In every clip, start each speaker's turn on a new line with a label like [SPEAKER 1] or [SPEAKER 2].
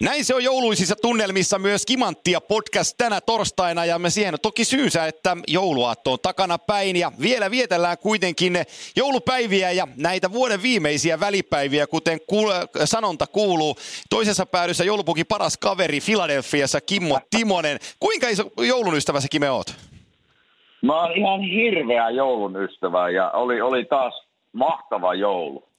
[SPEAKER 1] Näin se on jouluisissa tunnelmissa myös Kimanttia podcast tänä torstaina ja me siihen on toki syysä, että jouluaatto on takana päin ja vielä vietellään kuitenkin joulupäiviä ja näitä vuoden viimeisiä välipäiviä, kuten kuul- sanonta kuuluu. Toisessa päädyssä joulupukin paras kaveri Filadelfiassa Kimmo Timonen. Kuinka iso joulun ystävä sä Kime oot?
[SPEAKER 2] Mä oon ihan hirveä joulun ystävä ja oli, oli taas mahtava joulu.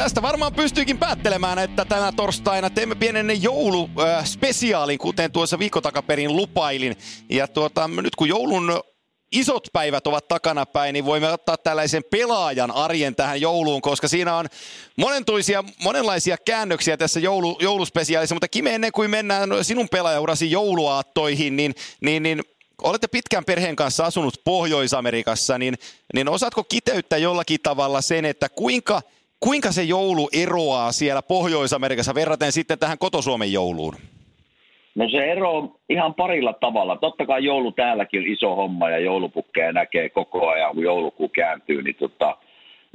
[SPEAKER 1] Tästä varmaan pystyykin päättelemään, että tänä torstaina teemme pienen jouluspesiaalin, kuten tuossa viikko takaperin lupailin. Ja tuota, nyt kun joulun isot päivät ovat takana päin, niin voimme ottaa tällaisen pelaajan arjen tähän jouluun, koska siinä on monentuisia, monenlaisia käännöksiä tässä joulu, jouluspesiaalissa. Mutta Kime, ennen kuin mennään sinun pelaajaurasi jouluaattoihin, niin, niin, niin olette pitkän perheen kanssa asunut Pohjois-Amerikassa, niin, niin osaatko kiteyttää jollakin tavalla sen, että kuinka, kuinka se joulu eroaa siellä Pohjois-Amerikassa verraten sitten tähän kotosuomen jouluun?
[SPEAKER 2] No se ero on ihan parilla tavalla. Totta kai joulu täälläkin on iso homma ja joulupukkeja näkee koko ajan, kun joulukuu kääntyy, niin tota,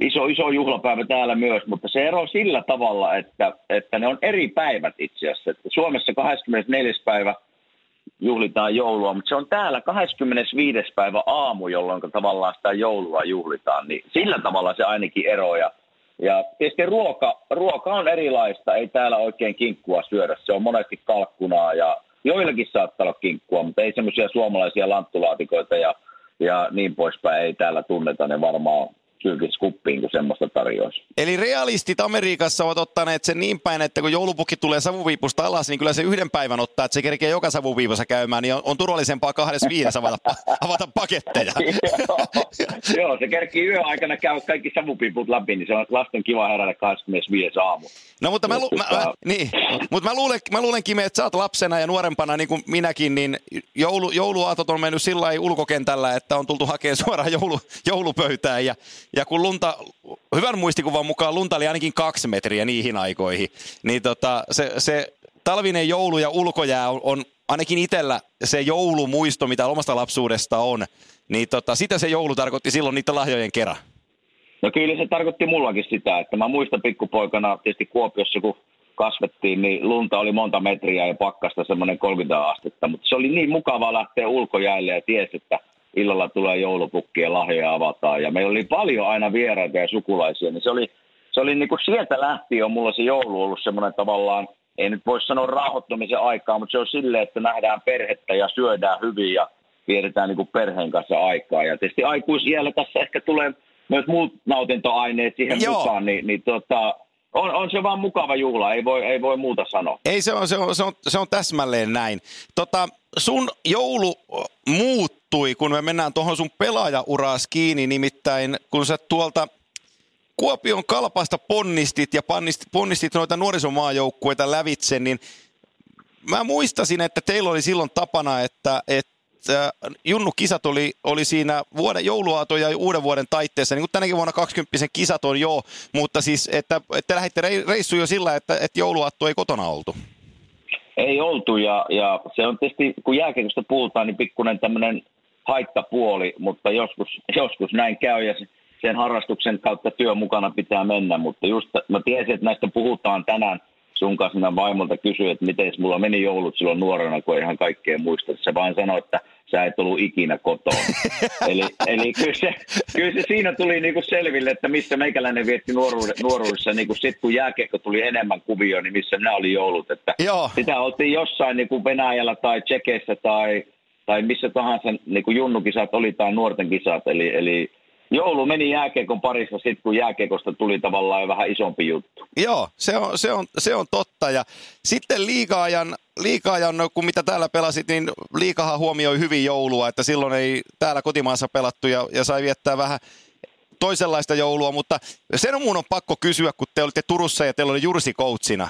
[SPEAKER 2] iso, iso juhlapäivä täällä myös, mutta se ero on sillä tavalla, että, että ne on eri päivät itse asiassa. Että Suomessa 24. päivä juhlitaan joulua, mutta se on täällä 25. päivä aamu, jolloin tavallaan sitä joulua juhlitaan, niin sillä tavalla se ainakin eroaa. Ja tietysti ruoka, ruoka on erilaista, ei täällä oikein kinkkua syödä. Se on monesti kalkkunaa ja joillakin saattaa olla kinkkua, mutta ei semmoisia suomalaisia lanttulaatikoita ja, ja niin poispäin ei täällä tunneta. Ne varmaan sylkis kuppiin, kun semmoista tarjoaisi.
[SPEAKER 1] Eli realistit Amerikassa ovat ottaneet sen niin päin, että kun joulupukki tulee savuviipusta alas, niin kyllä se yhden päivän ottaa, että se kerkee joka savuviipussa käymään, niin on, on turvallisempaa kahdessa viidessä avata, avata paketteja.
[SPEAKER 2] Joo, Joo, se kerkii yön aikana käy kaikki savupiiput läpi, niin se on lasten kiva herätä 25. aamu.
[SPEAKER 1] No mutta mä, lu- mä, mä, niin, mutta mä luulen, mä luulen Kime, että sä oot lapsena ja nuorempana niin kuin minäkin, niin joulu, jouluaatot on mennyt sillä lailla ulkokentällä, että on tultu hakemaan suoraan joulu, joulupöytään ja, ja kun lunta, hyvän muistikuvan mukaan lunta oli ainakin kaksi metriä niihin aikoihin, niin tota, se, se talvinen joulu ja ulkojää on, on ainakin itsellä se joulumuisto, mitä omasta lapsuudesta on, niin tota, sitä se joulu tarkoitti silloin niiden lahjojen kerran.
[SPEAKER 2] No kyllä se tarkoitti mullakin sitä, että mä muistan pikkupoikana tietysti Kuopiossa, kun kasvettiin, niin lunta oli monta metriä ja pakkasta semmoinen 30 astetta, mutta se oli niin mukavaa lähteä ulkojäälle ja tiesi, että illalla tulee joulupukki ja lahjoja avataan. Ja meillä oli paljon aina vieraita ja sukulaisia, niin se oli, se oli niin kuin sieltä lähtien on mulla se joulu ollut semmoinen tavallaan, ei nyt voi sanoa rauhoittumisen aikaa, mutta se on silleen, että nähdään perhettä ja syödään hyvin ja vietetään niin kuin perheen kanssa aikaa. Ja tietysti aikuisiellä tässä ehkä tulee myös muut nautintoaineet siihen
[SPEAKER 1] Joo.
[SPEAKER 2] mukaan, niin, niin tota, on, on se vaan mukava juhla, ei voi, ei voi muuta sanoa.
[SPEAKER 1] Ei, se on, se on, se on, se on täsmälleen näin. Tota, sun joulu muuttui, kun me mennään tuohon sun pelaajauraas kiinni, nimittäin kun sä tuolta Kuopion kalpasta ponnistit ja ponnistit, ponnistit noita nuorisomaajoukkueita lävitse, niin mä muistasin, että teillä oli silloin tapana, että, että Junnu kisat oli, oli siinä vuoden, jouluaaton ja uuden vuoden taitteessa, niin kuin tänäkin vuonna 20 kisat on jo, mutta siis, että, että lähditte reissuun jo sillä, että, että jouluaatto ei kotona oltu.
[SPEAKER 2] Ei oltu ja, ja se on tietysti, kun jääkiekosta puhutaan, niin pikkuinen tämmöinen haittapuoli, mutta joskus, joskus näin käy ja se- sen harrastuksen kautta työ mukana pitää mennä, mutta just mä tiesin, että näistä puhutaan tänään sun kanssa vaimolta kysyin, että miten mulla meni joulut silloin nuorena, kun ei ihan kaikkea muista. Se vain sanoi, että sä et ollut ikinä kotona. eli eli kyllä, se, kyllä se siinä tuli niinku selville, että missä meikäläinen vietti nuoruudessa, nuoruudessa niinku sit kun jääkiekko tuli enemmän kuvioon, niin missä nämä oli joulut. Että
[SPEAKER 1] Joo.
[SPEAKER 2] sitä oltiin jossain niinku Venäjällä tai Tsekeissä tai, tai missä tahansa niinku junnukisat oli tai nuorten kisat. Eli, eli joulu meni jääkiekon parissa sitten, kun jääkiekosta tuli tavallaan jo vähän isompi juttu.
[SPEAKER 1] Joo, se on, se on, se on totta. Ja sitten liikaajan, liikaajan, kun mitä täällä pelasit, niin liikahan huomioi hyvin joulua, että silloin ei täällä kotimaassa pelattu ja, ja sai viettää vähän toisenlaista joulua, mutta sen on mun on pakko kysyä, kun te olitte Turussa ja teillä oli Jursi coachina.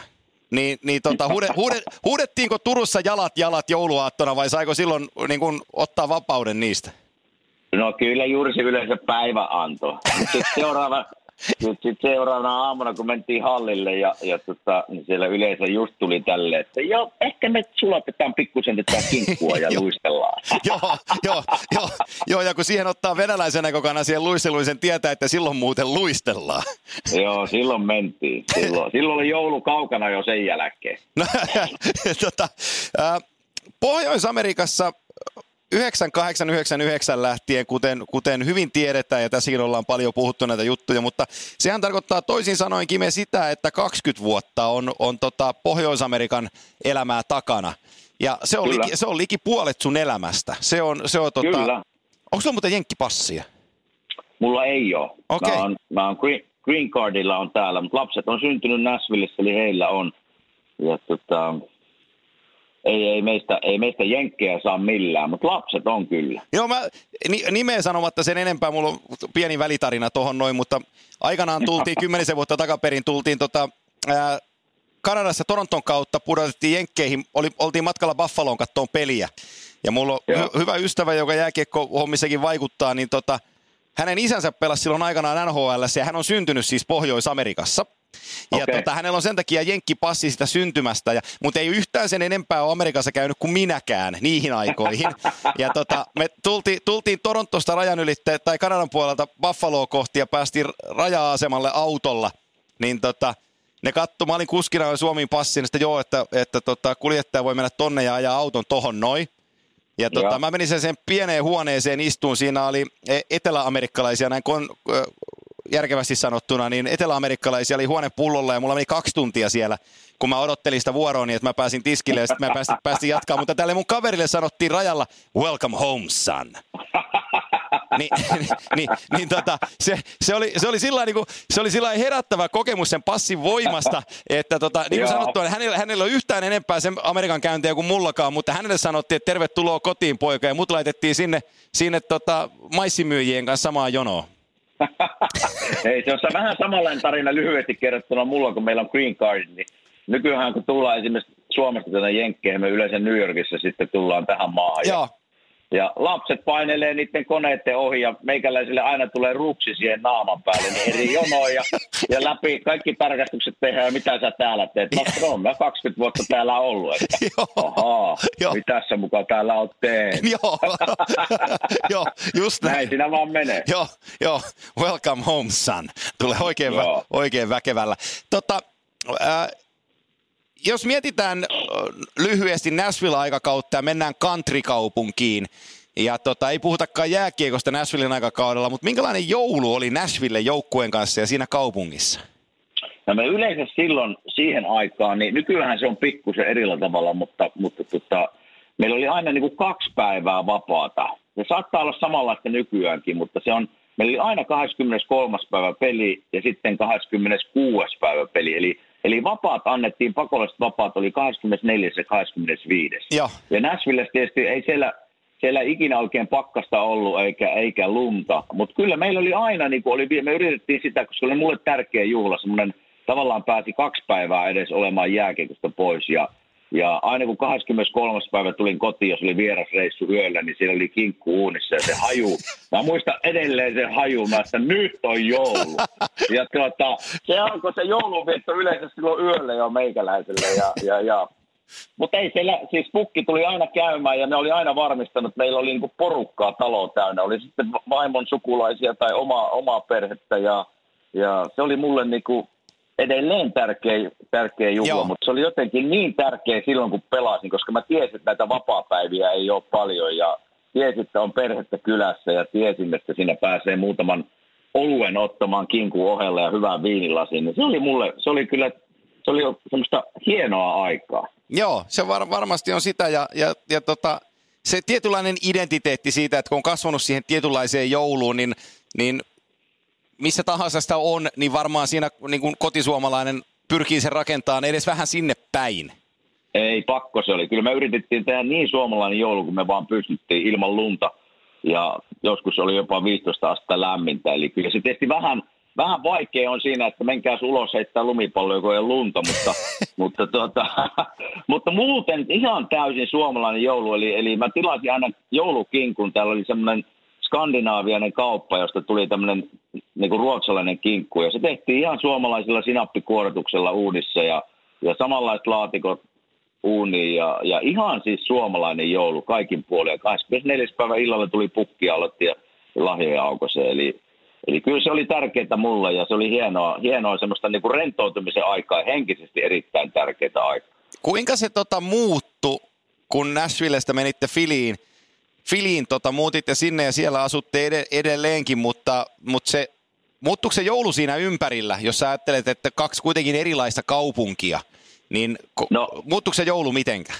[SPEAKER 1] Niin, niin tota, huude, huude, huudettiinko Turussa jalat jalat jouluaattona vai saiko silloin niin kun, ottaa vapauden niistä?
[SPEAKER 2] No kyllä juuri se yleensä päivä antoi. Sitten seuraava, sitten sit seuraavana aamuna, kun mentiin hallille ja, ja tota, niin siellä yleensä just tuli tälle, että joo, ehkä me sulatetaan pikkusen tätä kinkkua ja luistellaan.
[SPEAKER 1] joo, joo, joo, joo, ja kun siihen ottaa venäläisen näkökana siihen luisteluisen tietää, että silloin muuten luistellaan.
[SPEAKER 2] joo, silloin mentiin. Silloin, silloin oli joulu kaukana jo sen jälkeen.
[SPEAKER 1] No, tota, äh, Pohjois-Amerikassa 9899 lähtien, kuten, kuten hyvin tiedetään, ja tässäkin ollaan paljon puhuttu näitä juttuja, mutta sehän tarkoittaa toisin sanoen Kime sitä, että 20 vuotta on, on tota Pohjois-Amerikan elämää takana. Ja se on, liki, se on liki puolet sun elämästä. Se on, se on tota,
[SPEAKER 2] Kyllä.
[SPEAKER 1] Onko sulla muuten jenkkipassia?
[SPEAKER 2] Mulla ei ole.
[SPEAKER 1] Okei.
[SPEAKER 2] Mä oon, mä oon green, green cardilla on täällä, mutta lapset on syntynyt Nashvillessä, eli heillä on. Ja tota, ei, ei, meistä, ei meistä jenkkejä saa millään, mutta lapset on kyllä.
[SPEAKER 1] Joo, mä ni, nimeä sanomatta sen enempää, mulla on pieni välitarina tuohon noin, mutta aikanaan tultiin kymmenisen vuotta takaperin, tultiin tota, ää, Kanadassa Toronton kautta, pudotettiin jenkkeihin, oli, oltiin matkalla Buffaloon kattoon peliä. Ja mulla on
[SPEAKER 2] Joo.
[SPEAKER 1] hy, hyvä ystävä, joka jääkiekko-hommissakin vaikuttaa, niin tota, hänen isänsä pelasi silloin aikanaan NHL ja hän on syntynyt siis Pohjois-Amerikassa. Ja
[SPEAKER 2] Okei.
[SPEAKER 1] tota, hänellä on sen takia jenkkipassi sitä syntymästä, ja, mutta ei yhtään sen enempää ole Amerikassa käynyt kuin minäkään niihin aikoihin. Ja tota, me tultiin, tultiin Torontosta rajan ylitte, tai Kanadan puolelta Buffaloa kohti ja päästiin raja-asemalle autolla. Niin tota, ne katto, mä olin kuskina jo Suomen passin, että joo, että, että tota, kuljettaja voi mennä tonne ja ajaa auton tohon noin. Ja tota,
[SPEAKER 2] Joo.
[SPEAKER 1] mä menin sen, sen pieneen huoneeseen istuun, siinä oli e- eteläamerikkalaisia, näin kon, järkevästi sanottuna, niin eteläamerikkalaisia oli huone pullolla ja mulla meni kaksi tuntia siellä, kun mä odottelin sitä vuoroa, niin että mä pääsin tiskille ja sitten mä päästin, päästin jatkaa. Mutta tälle mun kaverille sanottiin rajalla, welcome home son. Ni, niin, niin tota, se, se, oli, se oli sillä niin se oli sillä herättävä kokemus sen passin voimasta, että tota, niin kuin sanottu, niin hänellä, hänellä ole yhtään enempää sen Amerikan käyntiä kuin mullakaan, mutta hänelle sanottiin, että tervetuloa kotiin poika, ja mut laitettiin sinne, sinne tota, maissimyyjien kanssa samaan jonoon.
[SPEAKER 2] Ei, se on vähän samanlainen tarina lyhyesti kerrottuna mulla, kun meillä on green card, niin nykyään kun tullaan esimerkiksi Suomesta tänne Jenkkeihin, me yleensä New Yorkissa sitten tullaan tähän maahan.
[SPEAKER 1] Joo,
[SPEAKER 2] ja lapset painelee niiden koneiden ohi ja meikäläisille aina tulee ruksi siihen naaman päälle, niin eri jonoja ja, ja läpi kaikki tarkastukset tehdään, ja mitä sä täällä teet. No, no on mä 20 vuotta täällä ollut, että
[SPEAKER 1] Joo.
[SPEAKER 2] ahaa, mitä sä mukaan täällä oot tehnyt?
[SPEAKER 1] joo, joo, just näin.
[SPEAKER 2] Näin siinä vaan menee.
[SPEAKER 1] Joo, joo, welcome home son. Tulee oikein, vä, oikein väkevällä. Tota, äh, jos mietitään lyhyesti Nashville-aikakautta ja mennään countrykaupunkiin, ja tota, ei puhutakaan jääkiekosta Nashvillen aikakaudella, mutta minkälainen joulu oli Nashville joukkueen kanssa ja siinä kaupungissa?
[SPEAKER 2] No me yleensä silloin siihen aikaan, niin nykyään se on pikkusen erillä tavalla, mutta, mutta tota, meillä oli aina niin kuin kaksi päivää vapaata. Se saattaa olla samanlaista nykyäänkin, mutta se on, meillä oli aina 23. päivä peli ja sitten 26. päivä peli. Eli, eli vapaat annettiin, pakolliset vapaat oli 24. ja 25.
[SPEAKER 1] Joo,
[SPEAKER 2] Ja Nashville tietysti ei siellä, siellä ikinä oikein pakkasta ollut eikä, eikä lunta, mutta kyllä meillä oli aina, niin oli, me yritettiin sitä, koska oli mulle tärkeä juhla, semmoinen tavallaan pääsi kaksi päivää edes olemaan jääkiekosta pois ja ja aina kun 23. päivä tulin kotiin, jos oli vierasreissu yöllä, niin siellä oli kinkku uunissa ja se haju. Mä muistan edelleen se haju, mä että nyt on joulu. Ja tuota, se alkoi se joulunvietto yleensä silloin yöllä jo meikäläiselle. Ja, ja, ja mutta ei siellä, siis pukki tuli aina käymään ja ne oli aina varmistanut, että meillä oli niinku porukkaa talo täynnä. Oli sitten vaimon sukulaisia tai omaa, omaa perhettä ja, ja se oli mulle niinku edelleen tärkeä, tärkeä juhla,
[SPEAKER 1] Joo.
[SPEAKER 2] mutta se oli jotenkin niin tärkeä silloin, kun pelasin, koska mä tiesin, että näitä vapaapäiviä ei ole paljon ja tiesin, että on perhettä kylässä ja tiesin, että siinä pääsee muutaman oluen ottamaan kinkun ohella ja hyvän viinilasin. Niin se oli mulle, se oli kyllä, se oli semmoista hienoa aikaa.
[SPEAKER 1] Joo, se var, varmasti on sitä ja, ja, ja tota, se tietynlainen identiteetti siitä, että kun on kasvanut siihen tietynlaiseen jouluun, niin, niin missä tahansa sitä on, niin varmaan siinä niin kuin kotisuomalainen pyrkii sen rakentamaan edes vähän sinne päin.
[SPEAKER 2] Ei, pakko se oli. Kyllä me yritettiin tehdä niin suomalainen joulu, kun me vaan pystyttiin ilman lunta. Ja joskus oli jopa 15 astetta lämmintä. Eli kyllä se tietysti vähän, vähän vaikea on siinä, että menkää ulos heittää lumipalloja, kun ei lunta. Mutta, mutta, tuota, mutta muuten ihan täysin suomalainen joulu. Eli, eli mä tilasin aina joulukinkun. Täällä oli semmoinen skandinaaviainen kauppa, josta tuli tämmöinen niin ruotsalainen kinkku. Ja se tehtiin ihan suomalaisilla sinappikuorotuksella uunissa ja, ja samanlaiset laatikot uuniin. Ja, ja ihan siis suomalainen joulu kaikin puolin. Ja 24. päivä illalla tuli pukki aloitti ja lahjoja aukose. Eli, eli kyllä se oli tärkeää mulle ja se oli hienoa, hienoa semmoista niin kuin rentoutumisen aikaa henkisesti erittäin tärkeää aikaa.
[SPEAKER 1] Kuinka se tota muuttu, kun Nashvillestä menitte Filiin? Filiin tota, muutitte sinne ja siellä asutte ed- edelleenkin, mutta, mutta se, muuttuuko se joulu siinä ympärillä, jos sä ajattelet, että kaksi kuitenkin erilaista kaupunkia, niin ko- no, muuttuuko se joulu mitenkään?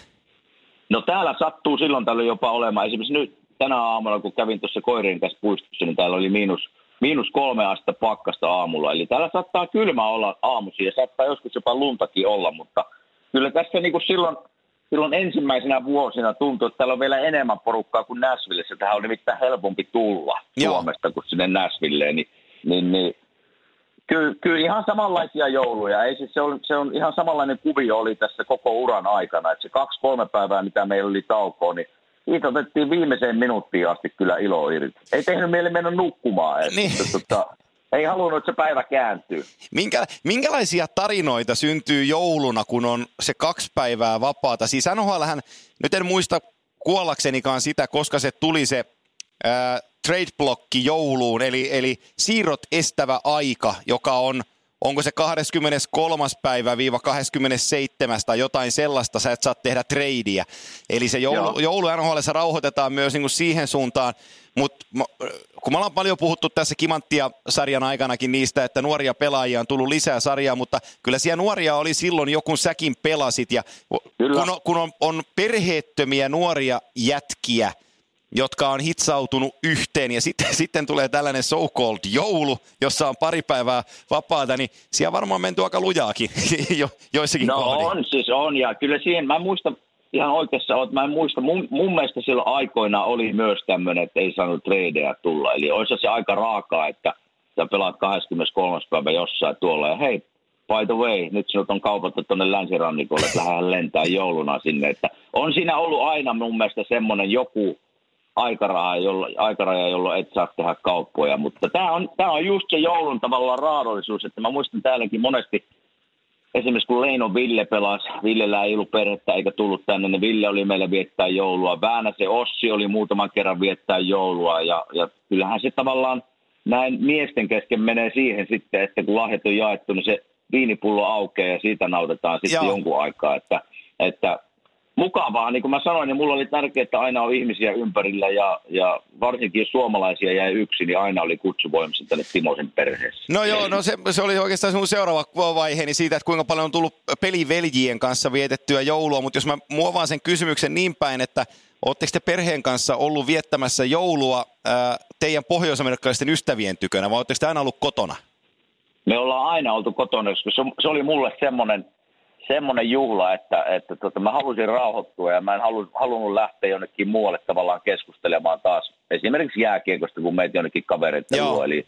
[SPEAKER 2] No täällä sattuu silloin tällöin jopa olemaan. Esimerkiksi nyt tänä aamulla, kun kävin tuossa koirien kanssa puistossa, niin täällä oli miinus, miinus kolme astetta pakkasta aamulla. Eli täällä saattaa kylmä olla aamusi ja saattaa joskus jopa luntakin olla, mutta kyllä tässä niin kuin silloin – silloin ensimmäisenä vuosina tuntui, että täällä on vielä enemmän porukkaa kuin Näsvillessä. Tähän on nimittäin helpompi tulla Joo. Suomesta kuin sinne Näsvilleen. Niin, niin, niin kyllä, kyllä, ihan samanlaisia jouluja. Ei, siis se, on, se on ihan samanlainen kuvio oli tässä koko uran aikana. Että se kaksi-kolme päivää, mitä meillä oli taukoa, niin siitä otettiin viimeiseen minuuttiin asti kyllä ilo irti. Ei tehnyt mieli mennä nukkumaan. Että, niin. tota, ei halunnut, että se päivä kääntyy.
[SPEAKER 1] Minkä, minkälaisia tarinoita syntyy jouluna, kun on se kaksi päivää vapaata? Siis NHLhän, nyt en muista kuollaksenikaan sitä, koska se tuli se ää, trade-blokki jouluun, eli, eli siirrot estävä aika, joka on – onko se 23. päivä viiva 27. tai jotain sellaista, sä et saa tehdä treidiä. Eli se joulu, joulu NHL rauhoitetaan myös niin kuin siihen suuntaan, mutta kun me ollaan paljon puhuttu tässä Kimanttia-sarjan aikanakin niistä, että nuoria pelaajia on tullut lisää sarjaa, mutta kyllä siellä nuoria oli silloin joku säkin pelasit ja kyllä. kun, on, kun on, on perheettömiä nuoria jätkiä – jotka on hitsautunut yhteen ja sitten, sitten tulee tällainen so-called joulu, jossa on pari päivää vapaata, niin siellä varmaan menty aika lujaakin jo, joissakin
[SPEAKER 2] No
[SPEAKER 1] kohdin.
[SPEAKER 2] on, siis on ja kyllä siihen, mä muistan, ihan oikeassa olet, mä en muista, mun, mun mielestä silloin aikoina oli myös tämmöinen, että ei saanut tradeja tulla, eli olisi se aika raakaa, että sä pelaat 23. päivä jossain tuolla ja hei, by the way, nyt sinut on kaupattu tuonne länsirannikolle, että lähdetään lentää jouluna sinne, että on siinä ollut aina mun mielestä semmoinen joku, aikaraja, jollo, aikaraja, jolloin et saa tehdä kauppoja. Mutta tämä on, tämä on just se joulun tavallaan raadollisuus, että mä muistan täälläkin monesti, esimerkiksi kun Leino Ville pelasi, Villellä ei ollut perhettä eikä tullut tänne, niin Ville oli meillä viettää joulua. se Ossi oli muutaman kerran viettää joulua ja, ja kyllähän se tavallaan näin miesten kesken menee siihen sitten, että kun lahjat on jaettu, niin se viinipullo aukeaa ja siitä nautetaan sitten Joo. jonkun aikaa, että, että mukavaa. Niin kuin mä sanoin, niin mulla oli tärkeää, että aina on ihmisiä ympärillä ja, ja varsinkin jos suomalaisia jäi yksi, niin aina oli kutsu voimassa tänne Timosen perheessä.
[SPEAKER 1] No joo, no se, se oli oikeastaan sinun seuraava vaiheeni siitä, että kuinka paljon on tullut peliveljien kanssa vietettyä joulua, mutta jos mä muovaan sen kysymyksen niin päin, että Oletteko te perheen kanssa ollut viettämässä joulua ää, teidän pohjoisamerikkalaisten ystävien tykönä vai oletteko te aina ollut kotona?
[SPEAKER 2] Me ollaan aina oltu kotona, koska se, se oli mulle semmoinen – semmoinen juhla, että, että tota, mä halusin rauhoittua ja mä en halu, halunnut lähteä jonnekin muualle tavallaan keskustelemaan taas esimerkiksi jääkiekosta, kun meitä jonnekin kavereita luo. Eli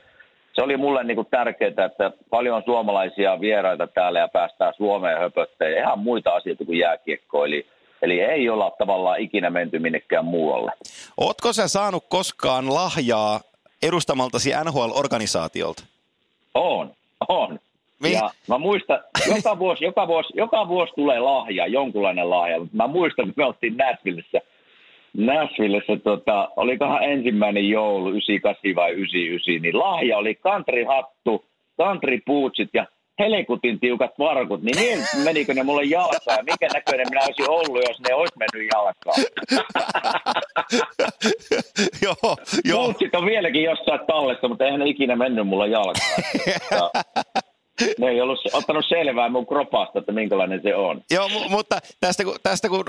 [SPEAKER 2] se oli mulle niin kuin tärkeää, että paljon on suomalaisia vieraita täällä ja päästään Suomeen höpöttämään ja ihan muita asioita kuin jääkiekko. Eli, eli ei olla tavallaan ikinä menty minnekään muualle.
[SPEAKER 1] Ootko sä saanut koskaan lahjaa edustamaltasi NHL-organisaatiolta?
[SPEAKER 2] On, on. Niin. Ja mä muistan, joka vuosi, joka, vuosi, joka vuosi tulee lahja, jonkunlainen lahja. Mä muistan, kun me oltiin Nashvillessä, Nashvillessä tota, olikohan ensimmäinen joulu, 98 vai 99, niin lahja oli country-hattu, country-puutsit ja helekutin tiukat varkut, niin niin menikö ne mulle jalkaan ja minkä näköinen minä olisin ollut, jos ne olisi mennyt jalkaan.
[SPEAKER 1] joo, joo.
[SPEAKER 2] On vieläkin jossain tallessa, mutta eihän ne ikinä mennyt mulle jalkaan. ne ei ollut ottanut selvää mun kropasta, että minkälainen se on.
[SPEAKER 1] Joo, m- mutta tästä, tästä kun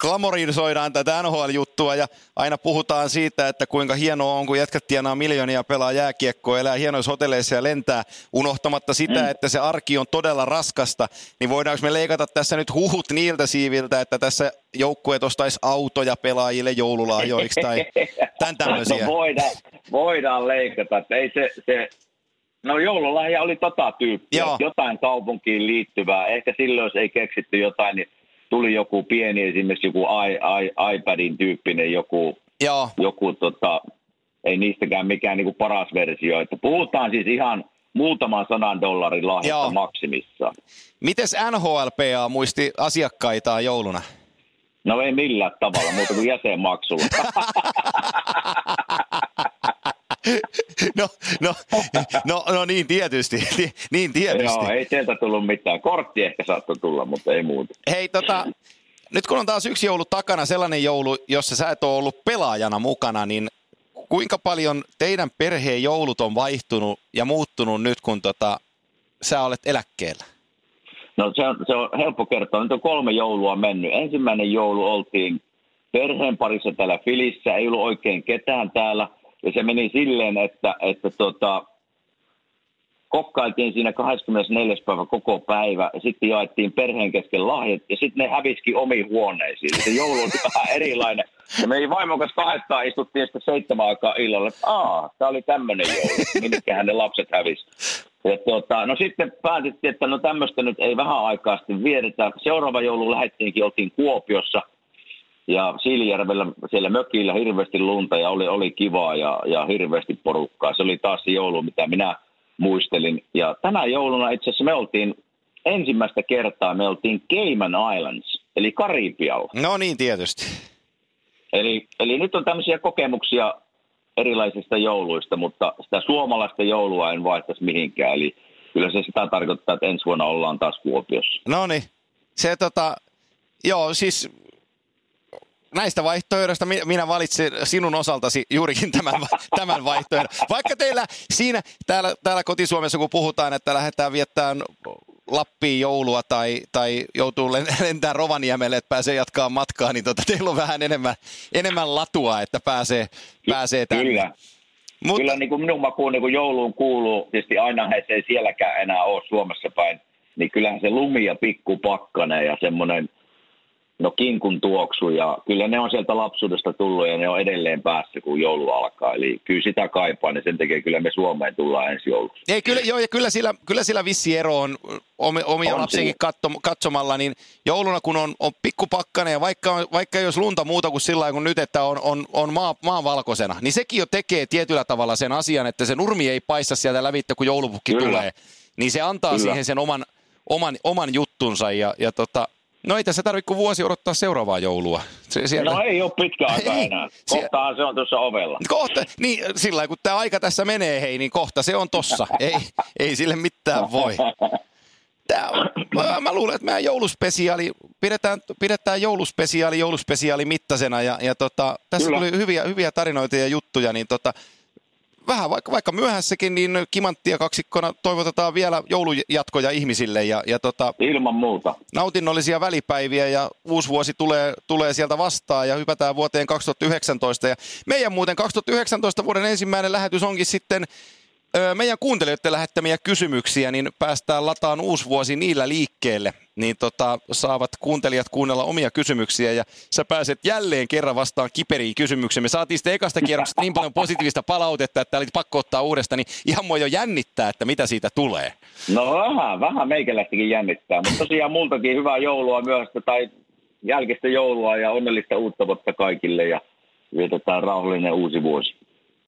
[SPEAKER 1] glamorisoidaan tätä NHL-juttua ja aina puhutaan siitä, että kuinka hienoa on, kun jätkät tienaa miljoonia pelaa jääkiekkoa, elää hienoissa hotelleissa ja lentää, unohtamatta sitä, mm. että se arki on todella raskasta, niin voidaanko me leikata tässä nyt huhut niiltä siiviltä, että tässä joukkueet ostaisi autoja pelaajille joululahjoiksi tai tämän tämmöisiä?
[SPEAKER 2] No voidaan, voidaan leikata, että ei se, se No joululahja oli tota tyyppiä, Joo. jotain kaupunkiin liittyvää. Ehkä silloin, jos ei keksitty jotain, niin tuli joku pieni esimerkiksi joku I, I, iPadin tyyppinen joku, Joo. joku tota, ei niistäkään mikään niin kuin paras versio. Että puhutaan siis ihan muutaman sadan dollarin lahjasta
[SPEAKER 1] Joo.
[SPEAKER 2] maksimissaan.
[SPEAKER 1] Mites NHLPA muisti asiakkaitaan jouluna?
[SPEAKER 2] No ei millään tavalla, muuta kuin jäsenmaksulla.
[SPEAKER 1] No, no, no, no niin tietysti, niin tietysti.
[SPEAKER 2] Joo, ei sieltä tullut mitään. Kortti ehkä saattoi tulla, mutta ei muuta.
[SPEAKER 1] Hei, tota, nyt kun on taas yksi joulu takana, sellainen joulu, jossa sä et ole ollut pelaajana mukana, niin kuinka paljon teidän perheen joulut on vaihtunut ja muuttunut nyt, kun tota, sä olet eläkkeellä?
[SPEAKER 2] No se on, se on helppo kertoa. Nyt on kolme joulua mennyt. Ensimmäinen joulu oltiin perheen parissa täällä Filissä. Ei ollut oikein ketään täällä. Ja se meni silleen, että, että tota, kokkailtiin siinä 24. päivä koko päivä. Ja sitten jaettiin perheen kesken lahjat. Ja sitten ne häviski omiin huoneisiin. Se joulu oli vähän erilainen. Ja me ei vaimon kanssa kahdestaan istuttiin sitten seitsemän aikaa illalla. Että tämä oli tämmöinen joulu. Minnekähän ne lapset hävisi. Ja tuota, no sitten päätettiin, että no tämmöistä nyt ei vähän aikaa sitten viedetä. Seuraava joulu lähdettiinkin, oltiin Kuopiossa ja Siilijärvellä siellä mökillä hirveästi lunta ja oli, oli kivaa ja, ja hirveästi porukkaa. Se oli taas se joulu, mitä minä muistelin. Ja tänä jouluna itse asiassa me oltiin ensimmäistä kertaa, me oltiin Cayman Islands, eli Karibialla.
[SPEAKER 1] No niin, tietysti.
[SPEAKER 2] Eli, eli nyt on tämmöisiä kokemuksia erilaisista jouluista, mutta sitä suomalaista joulua en vaihtaisi mihinkään. Eli kyllä se sitä tarkoittaa, että ensi vuonna ollaan taas Kuopiossa.
[SPEAKER 1] No niin, se tota, joo siis näistä vaihtoehdoista mi- minä valitsin sinun osaltasi juurikin tämän, tämän vaihtoehdon. Vaikka teillä siinä, täällä, täällä kotisuomessa kun puhutaan, että lähdetään viettämään Lappiin joulua tai, tai joutuu len- lentää Rovaniemelle, että pääsee jatkaa matkaa, niin tota, teillä on vähän enemmän, enemmän latua, että pääsee, pääsee tänne.
[SPEAKER 2] Kyllä.
[SPEAKER 1] Mutta,
[SPEAKER 2] Kyllä niin kuin minun makuun niin kuin jouluun kuuluu, tietysti aina se ei sielläkään enää ole Suomessa päin, niin kyllähän se lumi ja pikkupakkane ja semmoinen no kinkun tuoksu ja kyllä ne on sieltä lapsuudesta tullut ja ne on edelleen päässä, kun joulu alkaa. Eli kyllä sitä kaipaa, niin sen takia kyllä me Suomeen tullaan ensi jouluksi.
[SPEAKER 1] Ei, kyllä, joo, ja kyllä sillä, kyllä sillä vissi ero on omi- omia
[SPEAKER 2] On
[SPEAKER 1] lapsiakin katso, katsomalla, niin jouluna kun on, on pikkupakkane ja vaikka, vaikka olisi lunta muuta kuin sillä kuin nyt, että on, on, on maa, maa valkoisena, niin sekin jo tekee tietyllä tavalla sen asian, että se nurmi ei paissa sieltä lävitse, kun joulupukki
[SPEAKER 2] Kyllä.
[SPEAKER 1] tulee. Niin se antaa
[SPEAKER 2] Kyllä.
[SPEAKER 1] siihen sen oman, oman, oman juttunsa ja, ja tota, no ei tässä tarvitse kuin vuosi odottaa seuraavaa joulua. Se, sieltä...
[SPEAKER 2] No ei ole pitkä aika
[SPEAKER 1] Ei.
[SPEAKER 2] enää. Kohtahan se on tuossa ovella.
[SPEAKER 1] Kohta, niin sillä kun tämä aika tässä menee, hei, niin kohta se on tossa. ei, ei sille mitään voi. Tää on, mä, mä luulen, että meidän jouluspesiaali, pidetään, pidetään jouluspesiaali jouluspesiaali mittasena ja, ja tota, tässä
[SPEAKER 2] Kyllä.
[SPEAKER 1] tuli hyviä, hyviä tarinoita ja juttuja, niin tota, vähän vaikka, vaikka myöhässäkin, niin kimanttia kaksikkona toivotetaan vielä joulujatkoja ihmisille ja, ja tota,
[SPEAKER 2] Ilman muuta.
[SPEAKER 1] nautinnollisia välipäiviä ja uusi vuosi tulee, tulee sieltä vastaan ja hypätään vuoteen 2019. Ja meidän muuten 2019 vuoden ensimmäinen lähetys onkin sitten meidän kuuntelijoiden lähettämiä kysymyksiä, niin päästään lataan uusi vuosi niillä liikkeelle. Niin tota, saavat kuuntelijat kuunnella omia kysymyksiä ja sä pääset jälleen kerran vastaan kiperiin kysymyksiin. Me saatiin sitten ekasta kierroksesta niin paljon positiivista palautetta, että oli pakko ottaa uudestaan, niin ihan mua jo jännittää, että mitä siitä tulee.
[SPEAKER 2] No vähän, vähän meikäläistäkin jännittää, mutta tosiaan multakin hyvää joulua myöhäistä tai jälkeistä joulua ja onnellista uutta vuotta kaikille ja vietetään rauhallinen uusi vuosi.